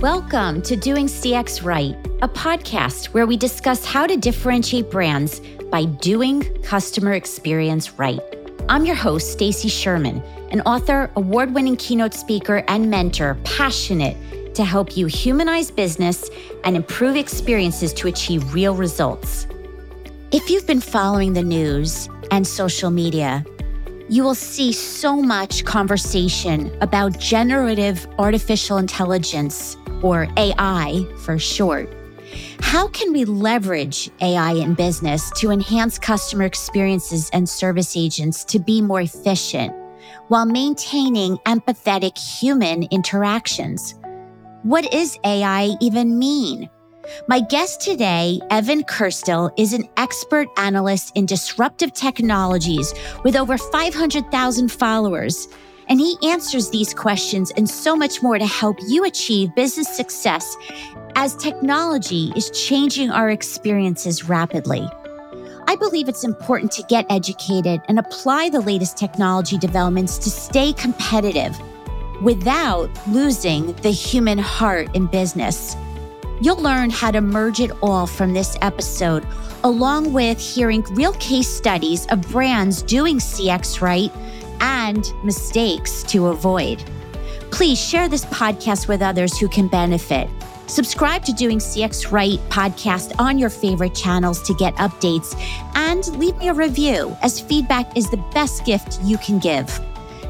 Welcome to Doing CX Right, a podcast where we discuss how to differentiate brands by doing customer experience right. I'm your host, Stacy Sherman, an author, award-winning keynote speaker, and mentor passionate to help you humanize business and improve experiences to achieve real results. If you've been following the news and social media, you will see so much conversation about generative artificial intelligence, or AI for short. How can we leverage AI in business to enhance customer experiences and service agents to be more efficient while maintaining empathetic human interactions? What does AI even mean? My guest today, Evan Kirstel, is an expert analyst in disruptive technologies with over 500,000 followers. And he answers these questions and so much more to help you achieve business success as technology is changing our experiences rapidly. I believe it's important to get educated and apply the latest technology developments to stay competitive without losing the human heart in business. You'll learn how to merge it all from this episode, along with hearing real case studies of brands doing CX right and mistakes to avoid. Please share this podcast with others who can benefit. Subscribe to Doing CX Right podcast on your favorite channels to get updates and leave me a review, as feedback is the best gift you can give.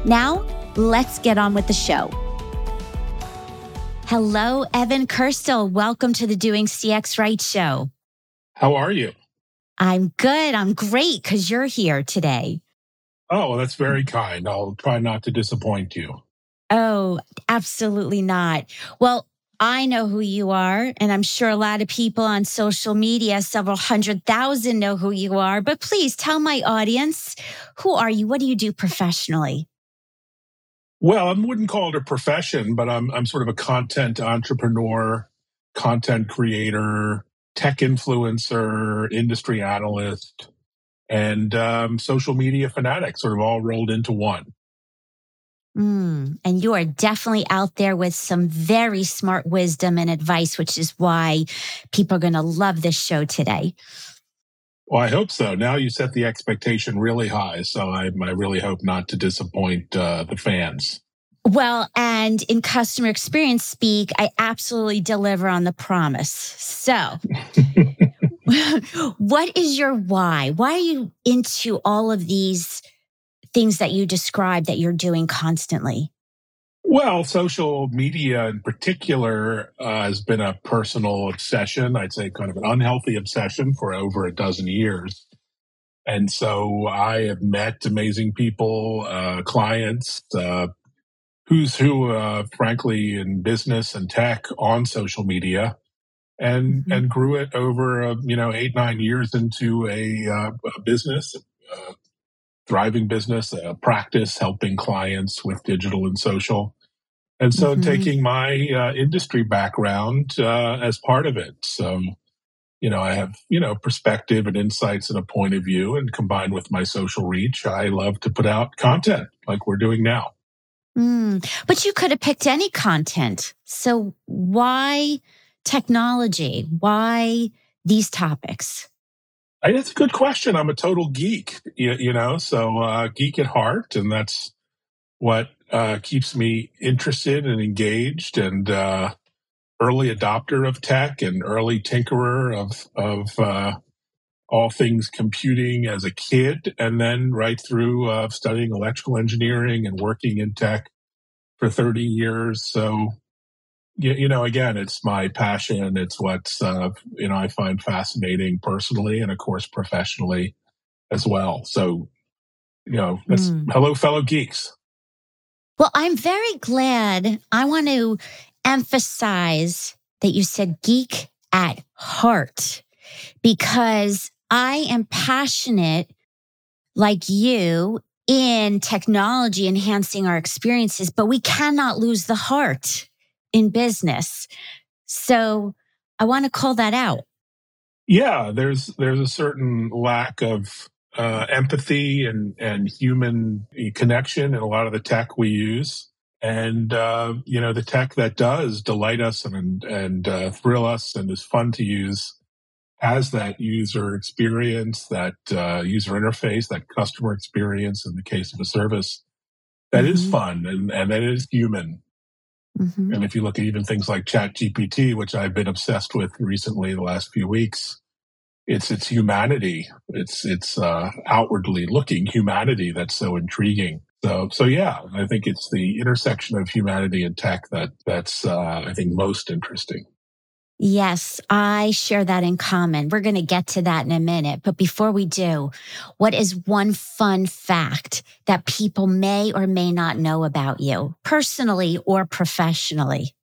Now, let's get on with the show. Hello, Evan Kirstel. Welcome to the Doing CX Right show. How are you? I'm good. I'm great because you're here today. Oh, well, that's very kind. I'll try not to disappoint you. Oh, absolutely not. Well, I know who you are, and I'm sure a lot of people on social media, several hundred thousand, know who you are. But please tell my audience who are you? What do you do professionally? Well, I wouldn't call it a profession, but I'm I'm sort of a content entrepreneur, content creator, tech influencer, industry analyst, and um, social media fanatic, sort of all rolled into one. Mm, and you are definitely out there with some very smart wisdom and advice, which is why people are going to love this show today. Well, I hope so. Now you set the expectation really high. So I, I really hope not to disappoint uh, the fans. Well, and in customer experience speak, I absolutely deliver on the promise. So, what is your why? Why are you into all of these things that you describe that you're doing constantly? Well, social media in particular uh, has been a personal obsession. I'd say kind of an unhealthy obsession for over a dozen years. And so I have met amazing people, uh, clients, uh, who's who, uh, frankly, in business and tech on social media, and mm-hmm. and grew it over uh, you know eight nine years into a, uh, a business, a thriving business, a practice helping clients with digital and social. And so mm-hmm. taking my uh, industry background uh, as part of it. So, you know, I have, you know, perspective and insights and a point of view. And combined with my social reach, I love to put out content like we're doing now. Mm, but you could have picked any content. So why technology? Why these topics? That's a good question. I'm a total geek, you, you know, so uh, geek at heart. And that's what uh, keeps me interested and engaged and uh, early adopter of tech and early tinkerer of of uh, all things computing as a kid, and then right through uh, studying electrical engineering and working in tech for thirty years. So, you, you know, again, it's my passion. It's what's uh, you know I find fascinating personally, and of course professionally as well. So, you know, mm. hello, fellow geeks. Well, I'm very glad. I want to emphasize that you said geek at heart because I am passionate like you in technology enhancing our experiences, but we cannot lose the heart in business. So I want to call that out. Yeah, there's there's a certain lack of uh, empathy and, and human connection in a lot of the tech we use. and uh, you know the tech that does delight us and and uh, thrill us and is fun to use has that user experience, that uh, user interface, that customer experience in the case of a service that mm-hmm. is fun and, and that is human. Mm-hmm. And if you look at even things like Chat GPT, which I've been obsessed with recently the last few weeks, it's its humanity. It's it's uh, outwardly looking humanity that's so intriguing. So so yeah, I think it's the intersection of humanity and tech that that's uh, I think most interesting. Yes, I share that in common. We're going to get to that in a minute. But before we do, what is one fun fact that people may or may not know about you, personally or professionally?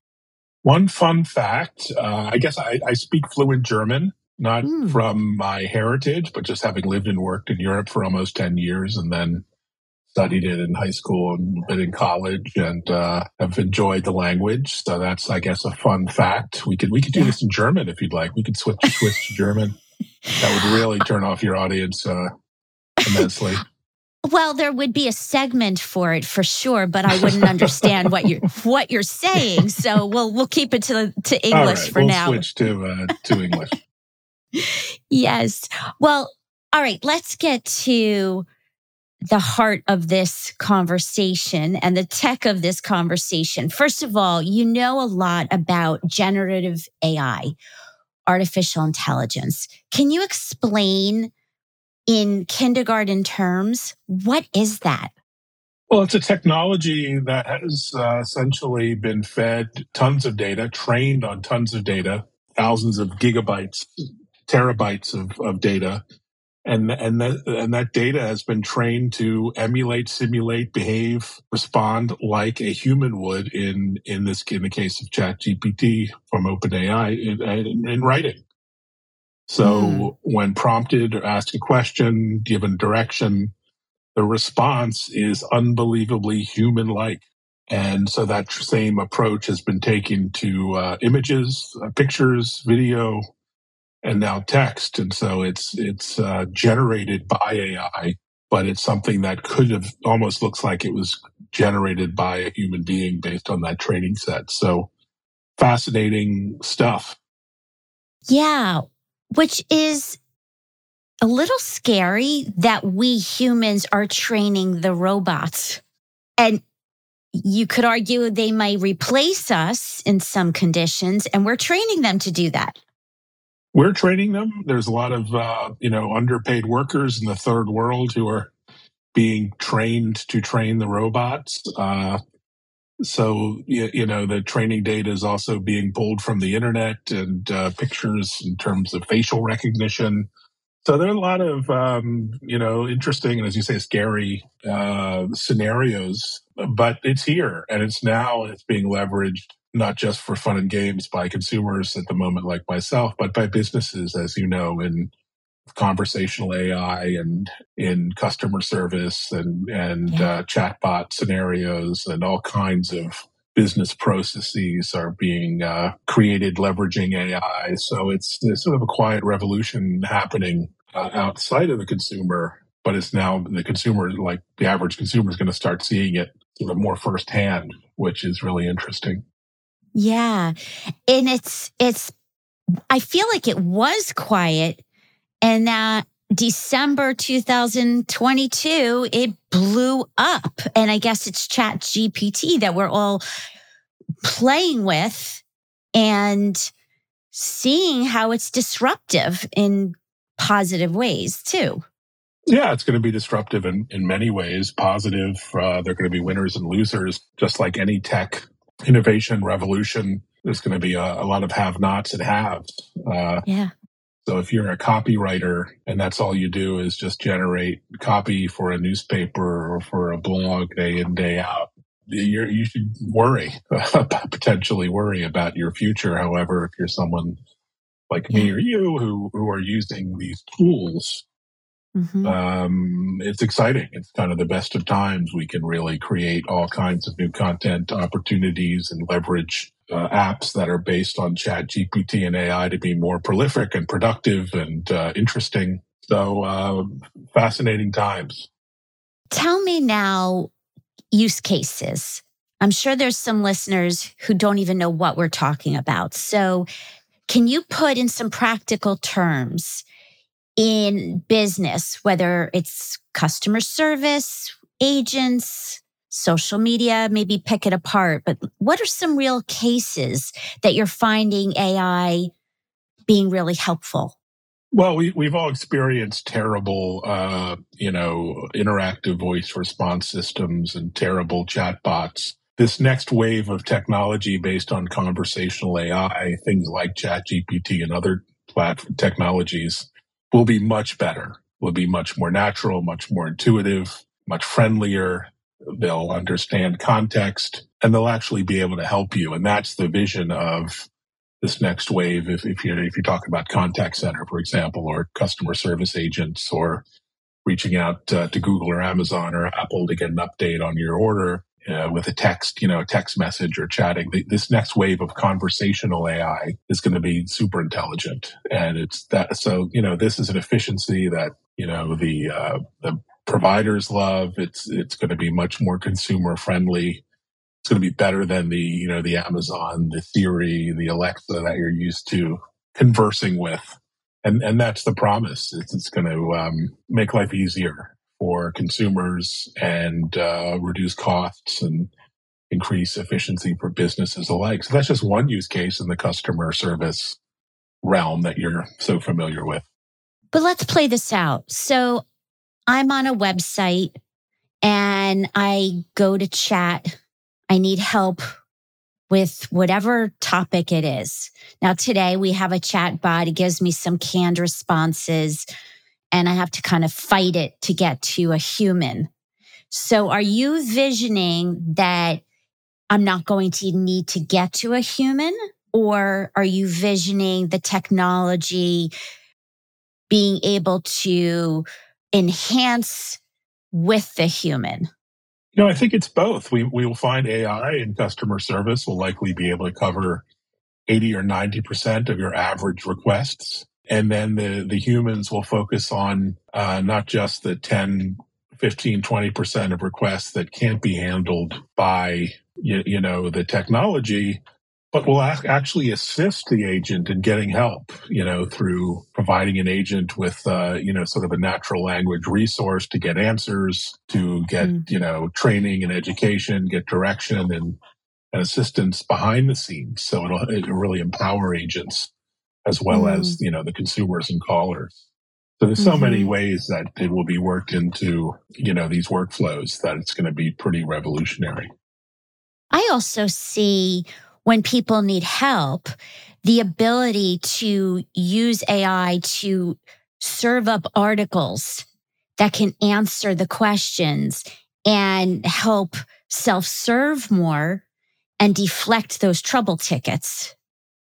One fun fact uh, I guess I, I, speak fluent German, not mm. from my heritage, but just having lived and worked in Europe for almost 10 years and then studied it in high school and been in college and uh, have enjoyed the language. So that's, I guess, a fun fact. We could we could do this in German if you'd like. We could switch switch to German. That would really turn off your audience uh, immensely. Well, there would be a segment for it for sure, but I wouldn't understand what you're what you're saying. So we'll we'll keep it to to English right, for we'll now. Switch to uh, to English. yes. Well, all right. Let's get to the heart of this conversation and the tech of this conversation. First of all, you know a lot about generative AI, artificial intelligence. Can you explain in kindergarten terms what is that? Well, it's a technology that has uh, essentially been fed tons of data, trained on tons of data, thousands of gigabytes, terabytes of, of data and and that and that data has been trained to emulate, simulate, behave, respond like a human would in in this in the case of Chat GPT from OpenAI in, in, in writing. So mm. when prompted or asked a question, given direction, the response is unbelievably human-like. And so that same approach has been taken to uh, images, uh, pictures, video, and now text. And so it's it's uh, generated by AI, but it's something that could have almost looks like it was generated by a human being based on that training set. So fascinating stuff. Yeah, which is a little scary that we humans are training the robots. And you could argue they might replace us in some conditions, and we're training them to do that. We're training them. There's a lot of uh, you know underpaid workers in the third world who are being trained to train the robots. Uh, so you, you, know the training data is also being pulled from the internet and uh, pictures in terms of facial recognition. So there are a lot of um, you know interesting and as you say scary uh, scenarios, but it's here and it's now and it's being leveraged not just for fun and games by consumers at the moment, like myself, but by businesses, as you know, in conversational AI and in customer service and and yeah. uh, chatbot scenarios and all kinds of business processes are being uh, created leveraging AI. So it's there's sort of a quiet revolution happening uh, outside of the consumer, but it's now the consumer, like the average consumer, is going to start seeing it sort of more firsthand, which is really interesting. Yeah. And it's, it's, I feel like it was quiet and that December 2022, it blew up. And I guess it's Chat GPT that we're all playing with and seeing how it's disruptive in positive ways too. Yeah, it's going to be disruptive in, in many ways. Positive. Uh, there are going to be winners and losers, just like any tech innovation revolution, there's going to be a, a lot of have nots and haves. Uh, yeah. So if you're a copywriter and that's all you do is just generate copy for a newspaper or for a blog day in, day out, you're, you should worry, potentially worry about your future. However, if you're someone like yeah. me or you who, who are using these tools Mm-hmm. Um, it's exciting. It's kind of the best of times. We can really create all kinds of new content opportunities and leverage uh, apps that are based on Chat GPT and AI to be more prolific and productive and uh, interesting. So, uh, fascinating times. Tell me now use cases. I'm sure there's some listeners who don't even know what we're talking about. So, can you put in some practical terms in business, whether it's customer service, agents, social media, maybe pick it apart, but what are some real cases that you're finding AI being really helpful? Well, we, we've all experienced terrible, uh, you know, interactive voice response systems and terrible chatbots. This next wave of technology based on conversational AI, things like ChatGPT and other platform technologies, will be much better, will be much more natural, much more intuitive, much friendlier. They'll understand context and they'll actually be able to help you. And that's the vision of this next wave. If, if you if you talk about contact center, for example, or customer service agents, or reaching out uh, to Google or Amazon or Apple to get an update on your order uh, with a text, you know, a text message or chatting. This next wave of conversational AI is going to be super intelligent, and it's that. So you know, this is an efficiency that you know the uh, the providers love. It's it's going to be much more consumer friendly it's going to be better than the you know the Amazon, the Siri, the Alexa that you're used to conversing with, and and that's the promise. It's, it's going to um, make life easier for consumers and uh, reduce costs and increase efficiency for businesses alike. So that's just one use case in the customer service realm that you're so familiar with. But let's play this out. So I'm on a website and I go to chat I need help with whatever topic it is. Now, today we have a chat bot. It gives me some canned responses, and I have to kind of fight it to get to a human. So, are you visioning that I'm not going to need to get to a human? Or are you visioning the technology being able to enhance with the human? No, I think it's both. We we will find AI in customer service will likely be able to cover 80 or 90% of your average requests. And then the, the humans will focus on uh, not just the 10, 15, 20% of requests that can't be handled by, you, you know, the technology, but will actually assist the agent in getting help, you know, through providing an agent with, uh, you know, sort of a natural language resource to get answers, to get, mm. you know, training and education, get direction and, and assistance behind the scenes. So it'll, it'll really empower agents as well mm. as, you know, the consumers and callers. So there's so mm-hmm. many ways that it will be worked into, you know, these workflows that it's going to be pretty revolutionary. I also see when people need help, the ability to use AI to serve up articles that can answer the questions and help self serve more and deflect those trouble tickets.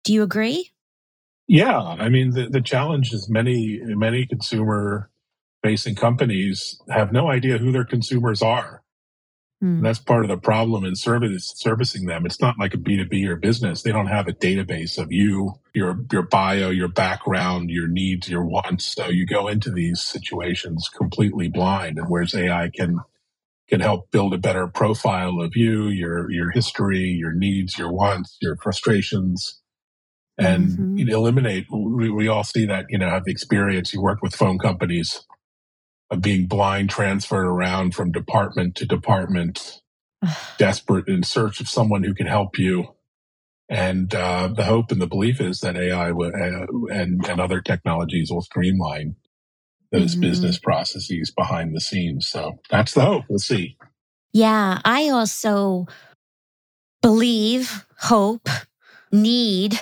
Do you agree? Yeah. I mean, the, the challenge is many, many consumer facing companies have no idea who their consumers are. Mm. That's part of the problem in service, servicing them. It's not like a B2B or business. They don't have a database of you, your, your bio, your background, your needs, your wants. So you go into these situations completely blind and whereas AI can, can help build a better profile of you, your, your history, your needs, your wants, your frustrations, and mm-hmm. eliminate. We, we all see that, you know, have the experience. You work with phone companies of being blind, transferred around from department to department, desperate in search of someone who can help you. And uh, the hope and the belief is that AI uh, and, and other technologies will streamline those mm-hmm. business processes behind the scenes. So that's the hope. We'll see. Yeah, I also believe, hope, need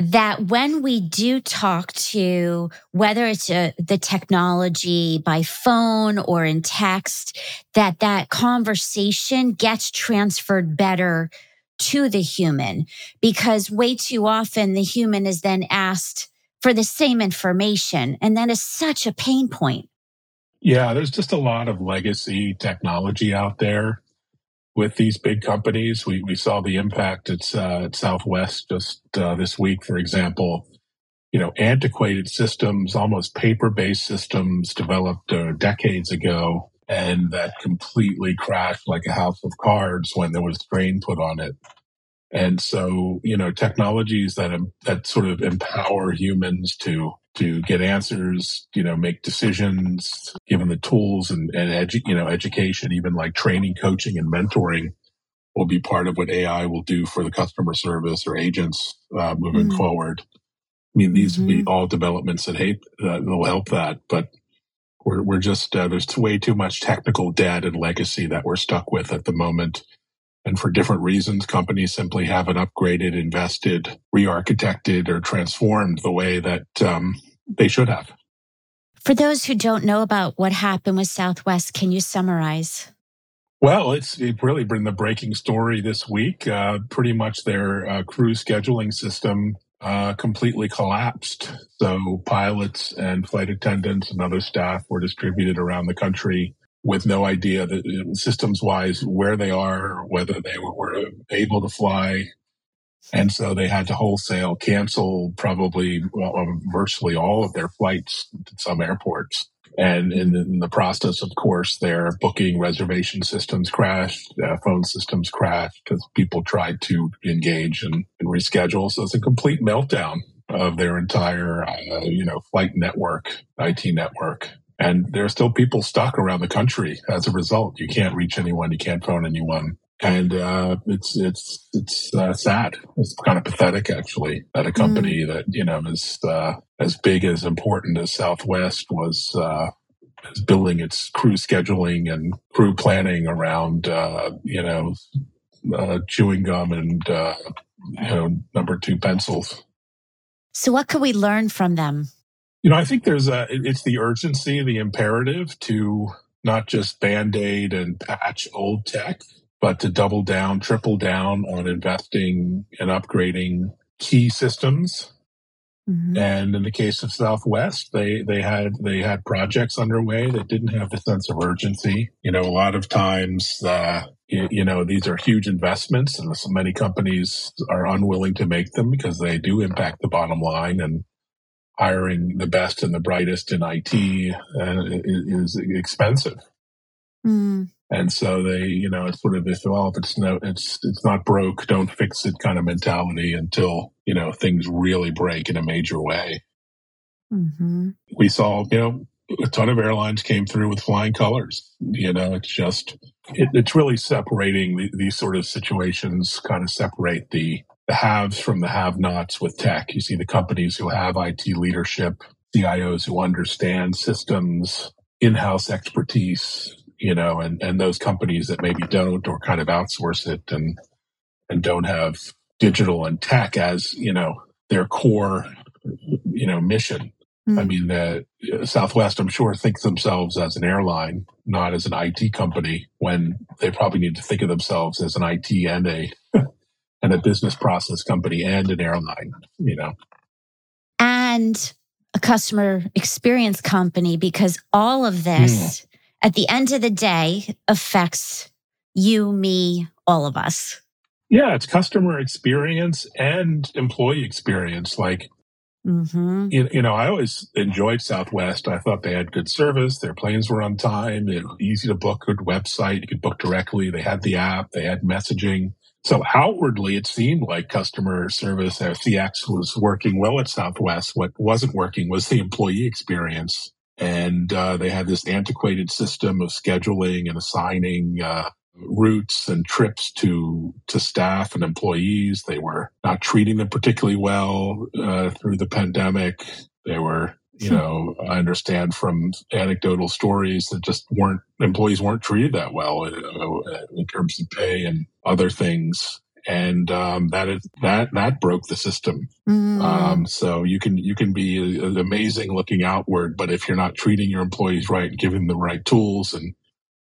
that when we do talk to whether it's a, uh, the technology by phone or in text that that conversation gets transferred better to the human. Because way too often the human is then asked for the same information and that is such a pain point. Yeah there's just a lot of legacy technology out there with these big companies. We, we saw the impact at, uh, at Southwest just uh, this week, for example. You know, antiquated systems, almost paper based systems developed uh, decades ago. and that completely crashed like a house of cards when there was strain put on it. And so, you know, technologies that that sort of empower humans to to get answers, you know, make decisions, given the tools and, and edu- you know, education, even like training, coaching, and mentoring will be part of what AI will do for the customer service or agents uh, moving mm-hmm. forward. I mean, these mm-hmm. will be mm-hmm. all developments that hate that will help that, but we're we're just uh, there's way too much technical debt and legacy that we're stuck with at the moment. And for different reasons, companies simply haven't upgraded, invested, re-architected, or transformed the way that um, they should have. For those who don't know about what happened with Southwest, can you summarize? Well, it's it really been the breaking story this week. Uh, pretty much their uh, crew scheduling system uh, completely collapsed. So pilots and flight attendants and other staff were distributed around the country with no idea that systems wise where they are, whether they were able to fly. And so they had to wholesale cancel probably well, virtually all of their flights to some airports. And in, in, the process, of course, their booking reservation systems crashed, uh, phone systems crashed because people tried to engage and, and, reschedule. So it's a complete meltdown of their entire, uh, you know, flight network, IT network. And there are still people stuck around the country as a result. You can't reach anyone. You can't phone anyone. And uh, it's it's it's uh, sad. It's kind of pathetic, actually, that a company mm. that you know is uh, as big as important as Southwest was uh, is building its crew scheduling and crew planning around uh, you know uh, chewing gum and you know number two pencils. So, what could we learn from them? You know, I think there's a, it's the urgency, the imperative to not just band aid and patch old tech, but to double down, triple down on investing and upgrading key systems. Mm-hmm. And in the case of Southwest, they, they had, they had projects underway that didn't have the sense of urgency. You know, a lot of times, uh, you, you know, these are huge investments and so many companies are unwilling to make them because they do impact the bottom line and hiring the best and the brightest in IT uh, is expensive. Mm. And so they, you know, it's sort of this, well, if it's no, it's, it's not broke, don't fix it kind of mentality until, you know, things really break in a major way. Mm-hmm. We saw, you know, a ton of airlines came through with flying colors. You know, it's just, it, it's really separating the, these sort of situations, kind of separate the, the haves from the have nots with tech. You see the companies who have IT leadership, CIOs who understand systems, in house expertise, you know, and, and those companies that maybe don't or kind of outsource it and, and don't have digital and tech as, you know, their core, you know, mission. Mm. I mean, uh, Southwest, I'm sure, thinks themselves as an airline, not as an IT company, when they probably need to think of themselves as an IT and a and a business process company and an airline, you know. And a customer experience company because all of this mm. at the end of the day affects you, me, all of us. Yeah, it's customer experience and employee experience. Like, mm-hmm. you, you, know, I always enjoyed Southwest. I thought they had good service. Their planes were on time. It was easy to book. Good website. You could book directly. They had the app. They had messaging. So outwardly, it seemed like customer service CX was working well at Southwest. What wasn't working was the employee experience. And uh, they had this antiquated system of scheduling and assigning uh, routes and trips to to staff and employees. They were not treating them particularly well uh, through the pandemic. They were you hmm. know, I understand from anecdotal stories that just weren't employees weren't treated that well in, uh, in terms of pay and other things, and um, that is that that broke the system. Mm. Um, so you can you can be amazing looking outward, but if you're not treating your employees right, giving them the right tools and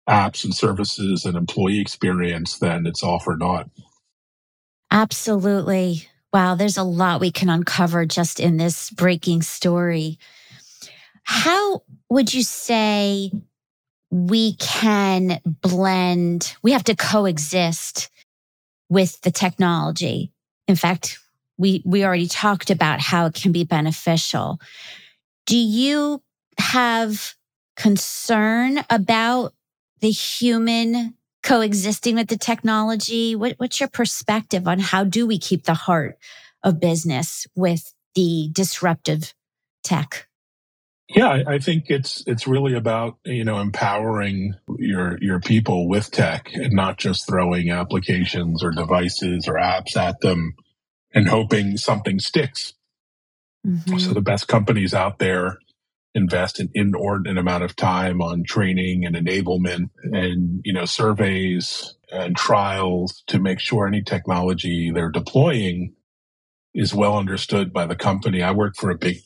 apps and services and employee experience, then it's all for naught. Absolutely. Wow, there's a lot we can uncover just in this breaking story. How would you say we can blend, we have to coexist with the technology? In fact, we, we already talked about how it can be beneficial. Do you have concern about the human coexisting with the technology? What, what's your perspective on how do we keep the heart of business with the disruptive tech? Yeah, I think it's it's really about you know empowering your your people with tech and not just throwing applications or devices or apps at them and hoping something sticks. Mm-hmm. So the best companies out there invest an inordinate amount of time on training and enablement and you know surveys and trials to make sure any technology they're deploying is well understood by the company. I work for a big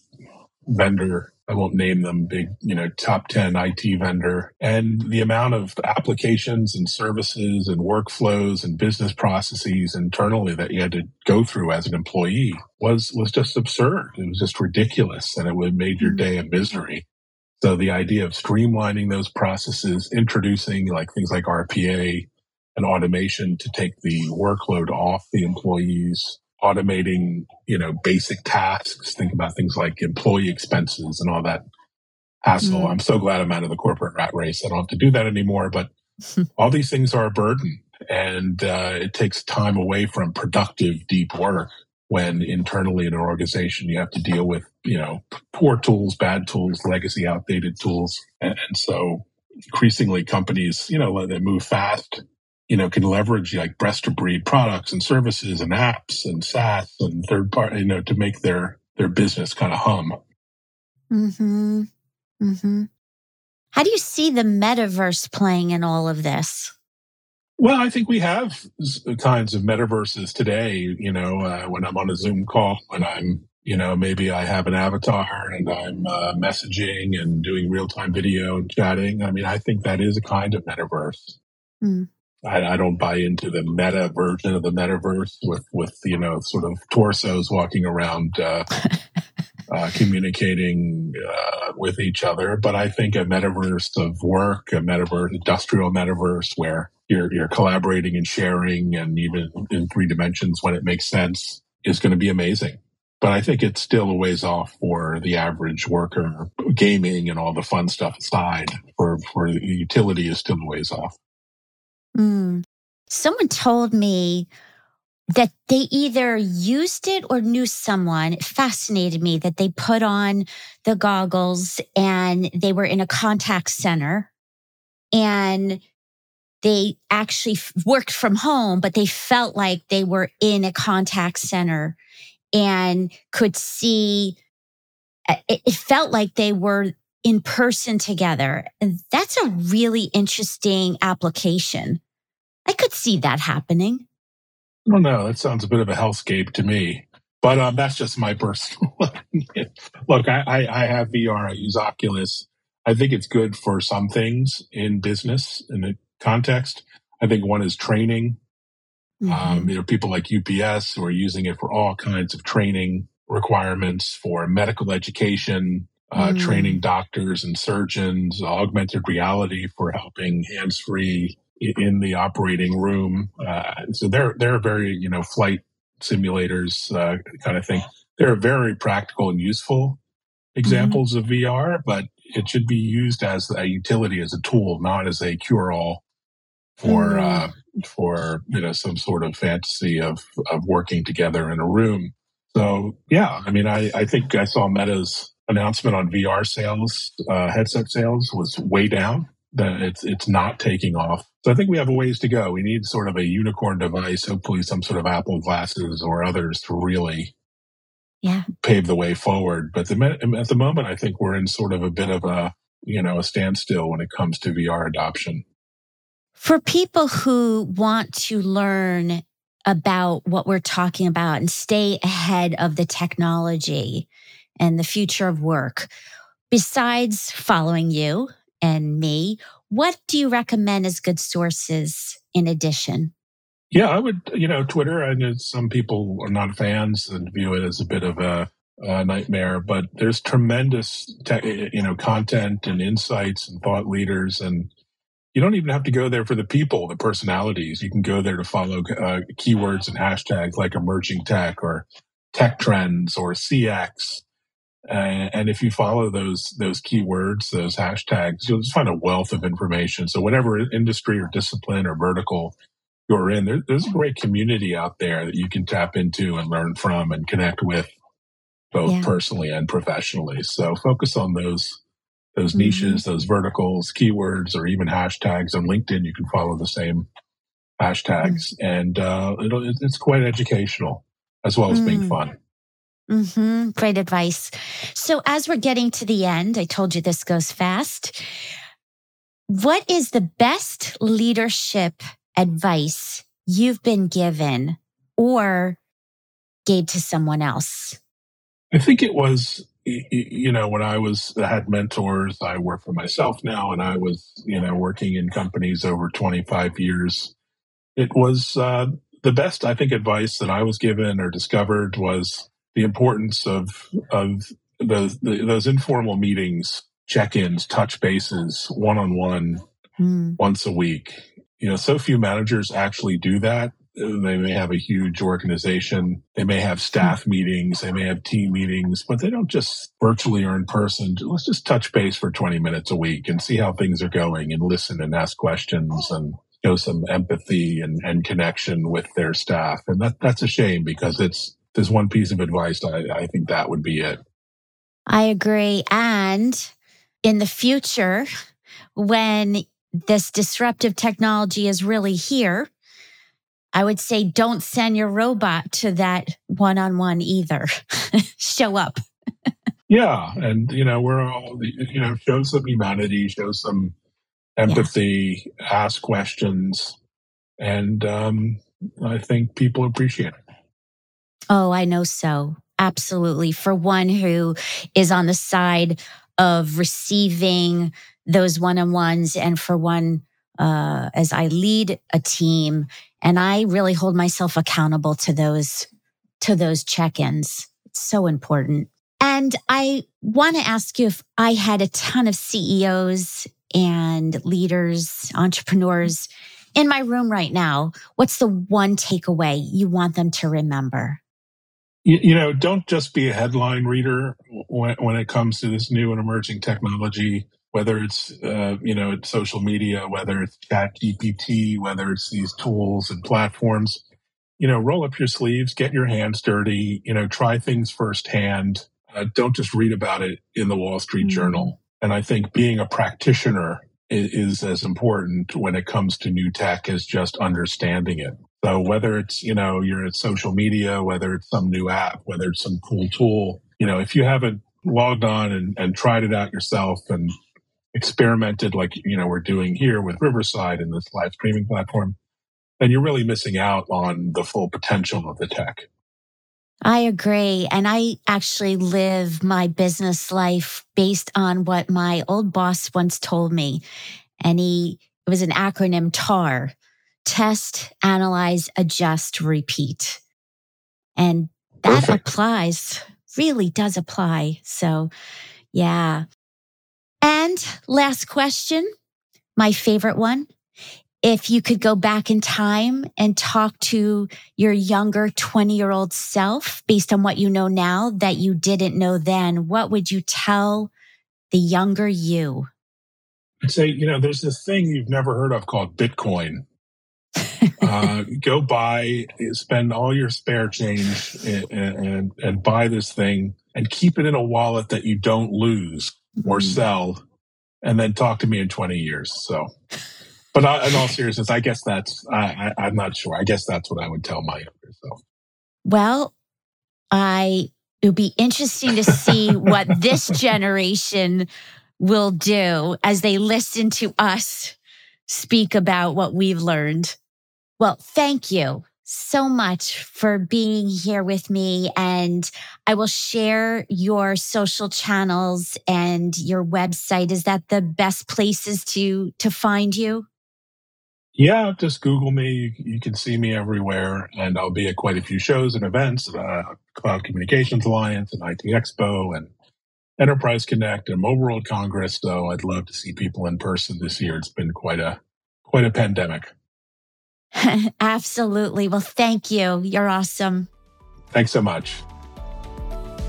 vendor I won't name them big, you know, top 10 IT vendor. And the amount of applications and services and workflows and business processes internally that you had to go through as an employee was, was just absurd. It was just ridiculous and it would made your mm-hmm. day a misery. So the idea of streamlining those processes, introducing like things like RPA and automation to take the workload off the employees automating, you know, basic tasks. Think about things like employee expenses and all that hassle. Mm. I'm so glad I'm out of the corporate rat race. I don't have to do that anymore. But all these things are a burden, and uh, it takes time away from productive, deep work. When internally in an organization you have to deal with, you know, poor tools, bad tools, legacy, outdated tools, and, and so increasingly companies, you know, they move fast you know, can leverage like best of breed products and services and apps and SaaS and third party, you know, to make their their business kind of hum. Hmm. Hmm. How do you see the metaverse playing in all of this? Well, I think we have kinds of metaverses today. You know, uh, when I'm on a Zoom call, when I'm, you know, maybe I have an avatar and I'm uh, messaging and doing real time video and chatting. I mean, I think that is a kind of metaverse. Mm. I, I, don't buy into the meta version of the metaverse with with you know sort of torsos walking around uh, uh, communicating uh, with each other. But I think a metaverse of work, a metaverse, industrial metaverse, where you're you're collaborating and sharing, and even in three dimensions when it makes sense, is going to be amazing. But I think it's still a ways off for the average worker. Gaming and all the fun stuff aside, for for the utility is still a ways off. Mm. Someone told me that they either used it or knew someone. It fascinated me that they put on the goggles and they were in a contact center and they actually worked from home, but they felt like they were in a contact center and could see. It felt like they were in person together. And that's a really interesting application. I could see that happening. Well, no, that sounds a bit of a hellscape to me. But um, that's just my personal. Look, I, I, I have VR. I use Oculus. I think it's good for some things in business in the context. I think one is training. Mm-hmm. Um, you know, people like UPS who are using it for all kinds of training requirements for medical education, uh, mm. training doctors and surgeons, augmented reality for helping hands free in the operating room. Uh, so they're they're very you know flight simulators uh, kind of thing. They're very practical and useful examples mm-hmm. of VR, but it should be used as a utility, as a tool, not as a cure all for mm-hmm. uh, for you know some sort of fantasy of of working together in a room. So yeah, I mean, I I think I saw Meta's announcement on VR sales, uh, headset sales was way down that it's it's not taking off. So I think we have a ways to go. We need sort of a unicorn device, hopefully some sort of Apple glasses or others to really yeah pave the way forward. But the, at the moment, I think we're in sort of a bit of a you know a standstill when it comes to VR adoption. For people who want to learn about what we're talking about and stay ahead of the technology and the future of work, besides following you and me. What do you recommend as good sources in addition? Yeah, I would, you know, Twitter. I know some people are not fans and view it as a bit of a, a nightmare, but there's tremendous, te- you know, content and insights and thought leaders. And you don't even have to go there for the people, the personalities. You can go there to follow uh, keywords and hashtags like emerging tech or tech trends or CX Uh, and if you follow those those keywords, those hashtags, you'll just find a wealth of information. So whatever industry or discipline or vertical you're in, there, there's a great community out there that you can tap into and learn from and connect with, both yeah. personally and professionally. So focus on those those mm-hmm. niches, those verticals, keywords, or even hashtags. On LinkedIn, you can follow the same hashtags, mm-hmm. and uh, it's quite educational as well as mm. being fun. Mm-hmm. Great advice. So, as we're getting to the end, I told you this goes fast. What is the best leadership advice you've been given or gave to someone else? I think it was, you know, when I was, I had mentors, I work for myself now, and I was, you know, working in companies over 25 years. It was uh, the best, I think, advice that I was given or discovered was the importance of of those those informal meetings, check-ins, touch bases, one-on-one, mm. once a week. You know, so few managers actually do that. They may have a huge organization. They may have staff mm. meetings. They may have team meetings, but they don't just virtually or in person. Let's just touch base for 20 minutes a week and see how things are going and listen and ask questions and show some empathy and, and connection with their staff. And that, that's a shame because it's, there's one piece of advice, I, I think that would be it. I agree. And in the future, when this disruptive technology is really here, I would say don't send your robot to that one on one either. show up. yeah. And, you know, we're all, you know, show some humanity, show some empathy, yeah. ask questions. And um, I think people appreciate it. Oh, I know so. Absolutely. For one who is on the side of receiving those one on ones, and for one, uh, as I lead a team, and I really hold myself accountable to those to those check-ins. It's so important. And I want to ask you if I had a ton of CEOs and leaders, entrepreneurs in my room right now, what's the one takeaway you want them to remember? You, you know, don't just be a headline reader when, when it comes to this new and emerging technology whether it's uh, you know social media, whether it's Chat GPT, whether it's these tools and platforms, you know, roll up your sleeves, get your hands dirty, you know, try things firsthand. Uh, don't just read about it in the Wall Street mm-hmm. Journal. And I think being a practitioner is, is as important when it comes to new tech as just understanding it. So whether it's, you know, you're at social media, whether it's some new app, whether it's some cool tool, you know, if you haven't logged on and, and tried it out yourself and experimented like, you know, we're doing here with Riverside and this live streaming platform, then you're really missing out on the full potential of the tech. I agree. And I actually live my business life based on what my old boss once told me. And he, it was an acronym TAR test, analyze, adjust, repeat. And that Perfect. applies, really does apply. So, yeah. And last question, my favorite one. If you could go back in time and talk to your younger 20 year old self based on what you know now that you didn't know then, what would you tell the younger you? I'd say, you know, there's this thing you've never heard of called Bitcoin uh, go buy, spend all your spare change and, and, and buy this thing and keep it in a wallet that you don't lose or mm. sell and then talk to me in 20 years. So, but I, in all seriousness, I guess that's, I, I, am not sure. I guess that's what I would tell my younger self. Well, I, it would be interesting to see what this generation will do as they listen to us speak about what we've learned. Well, thank you so much for being here with me. And I will share your social channels and your website. Is that the best places to to find you? Yeah, just Google me. You, you can see me everywhere, and I'll be at quite a few shows and events, uh, Cloud Communications Alliance and IT Expo and Enterprise Connect and Mobile World Congress. So I'd love to see people in person this year. It's been quite a quite a pandemic. Absolutely. Well, thank you. You're awesome. Thanks so much.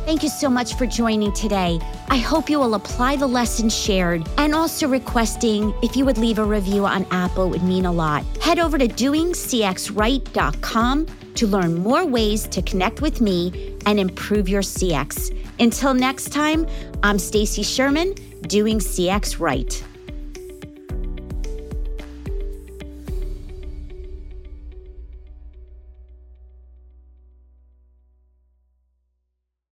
Thank you so much for joining today. I hope you will apply the lessons shared and also requesting if you would leave a review on Apple would mean a lot. Head over to doingcxright.com to learn more ways to connect with me and improve your CX. Until next time, I'm Stacy Sherman, doing CX right.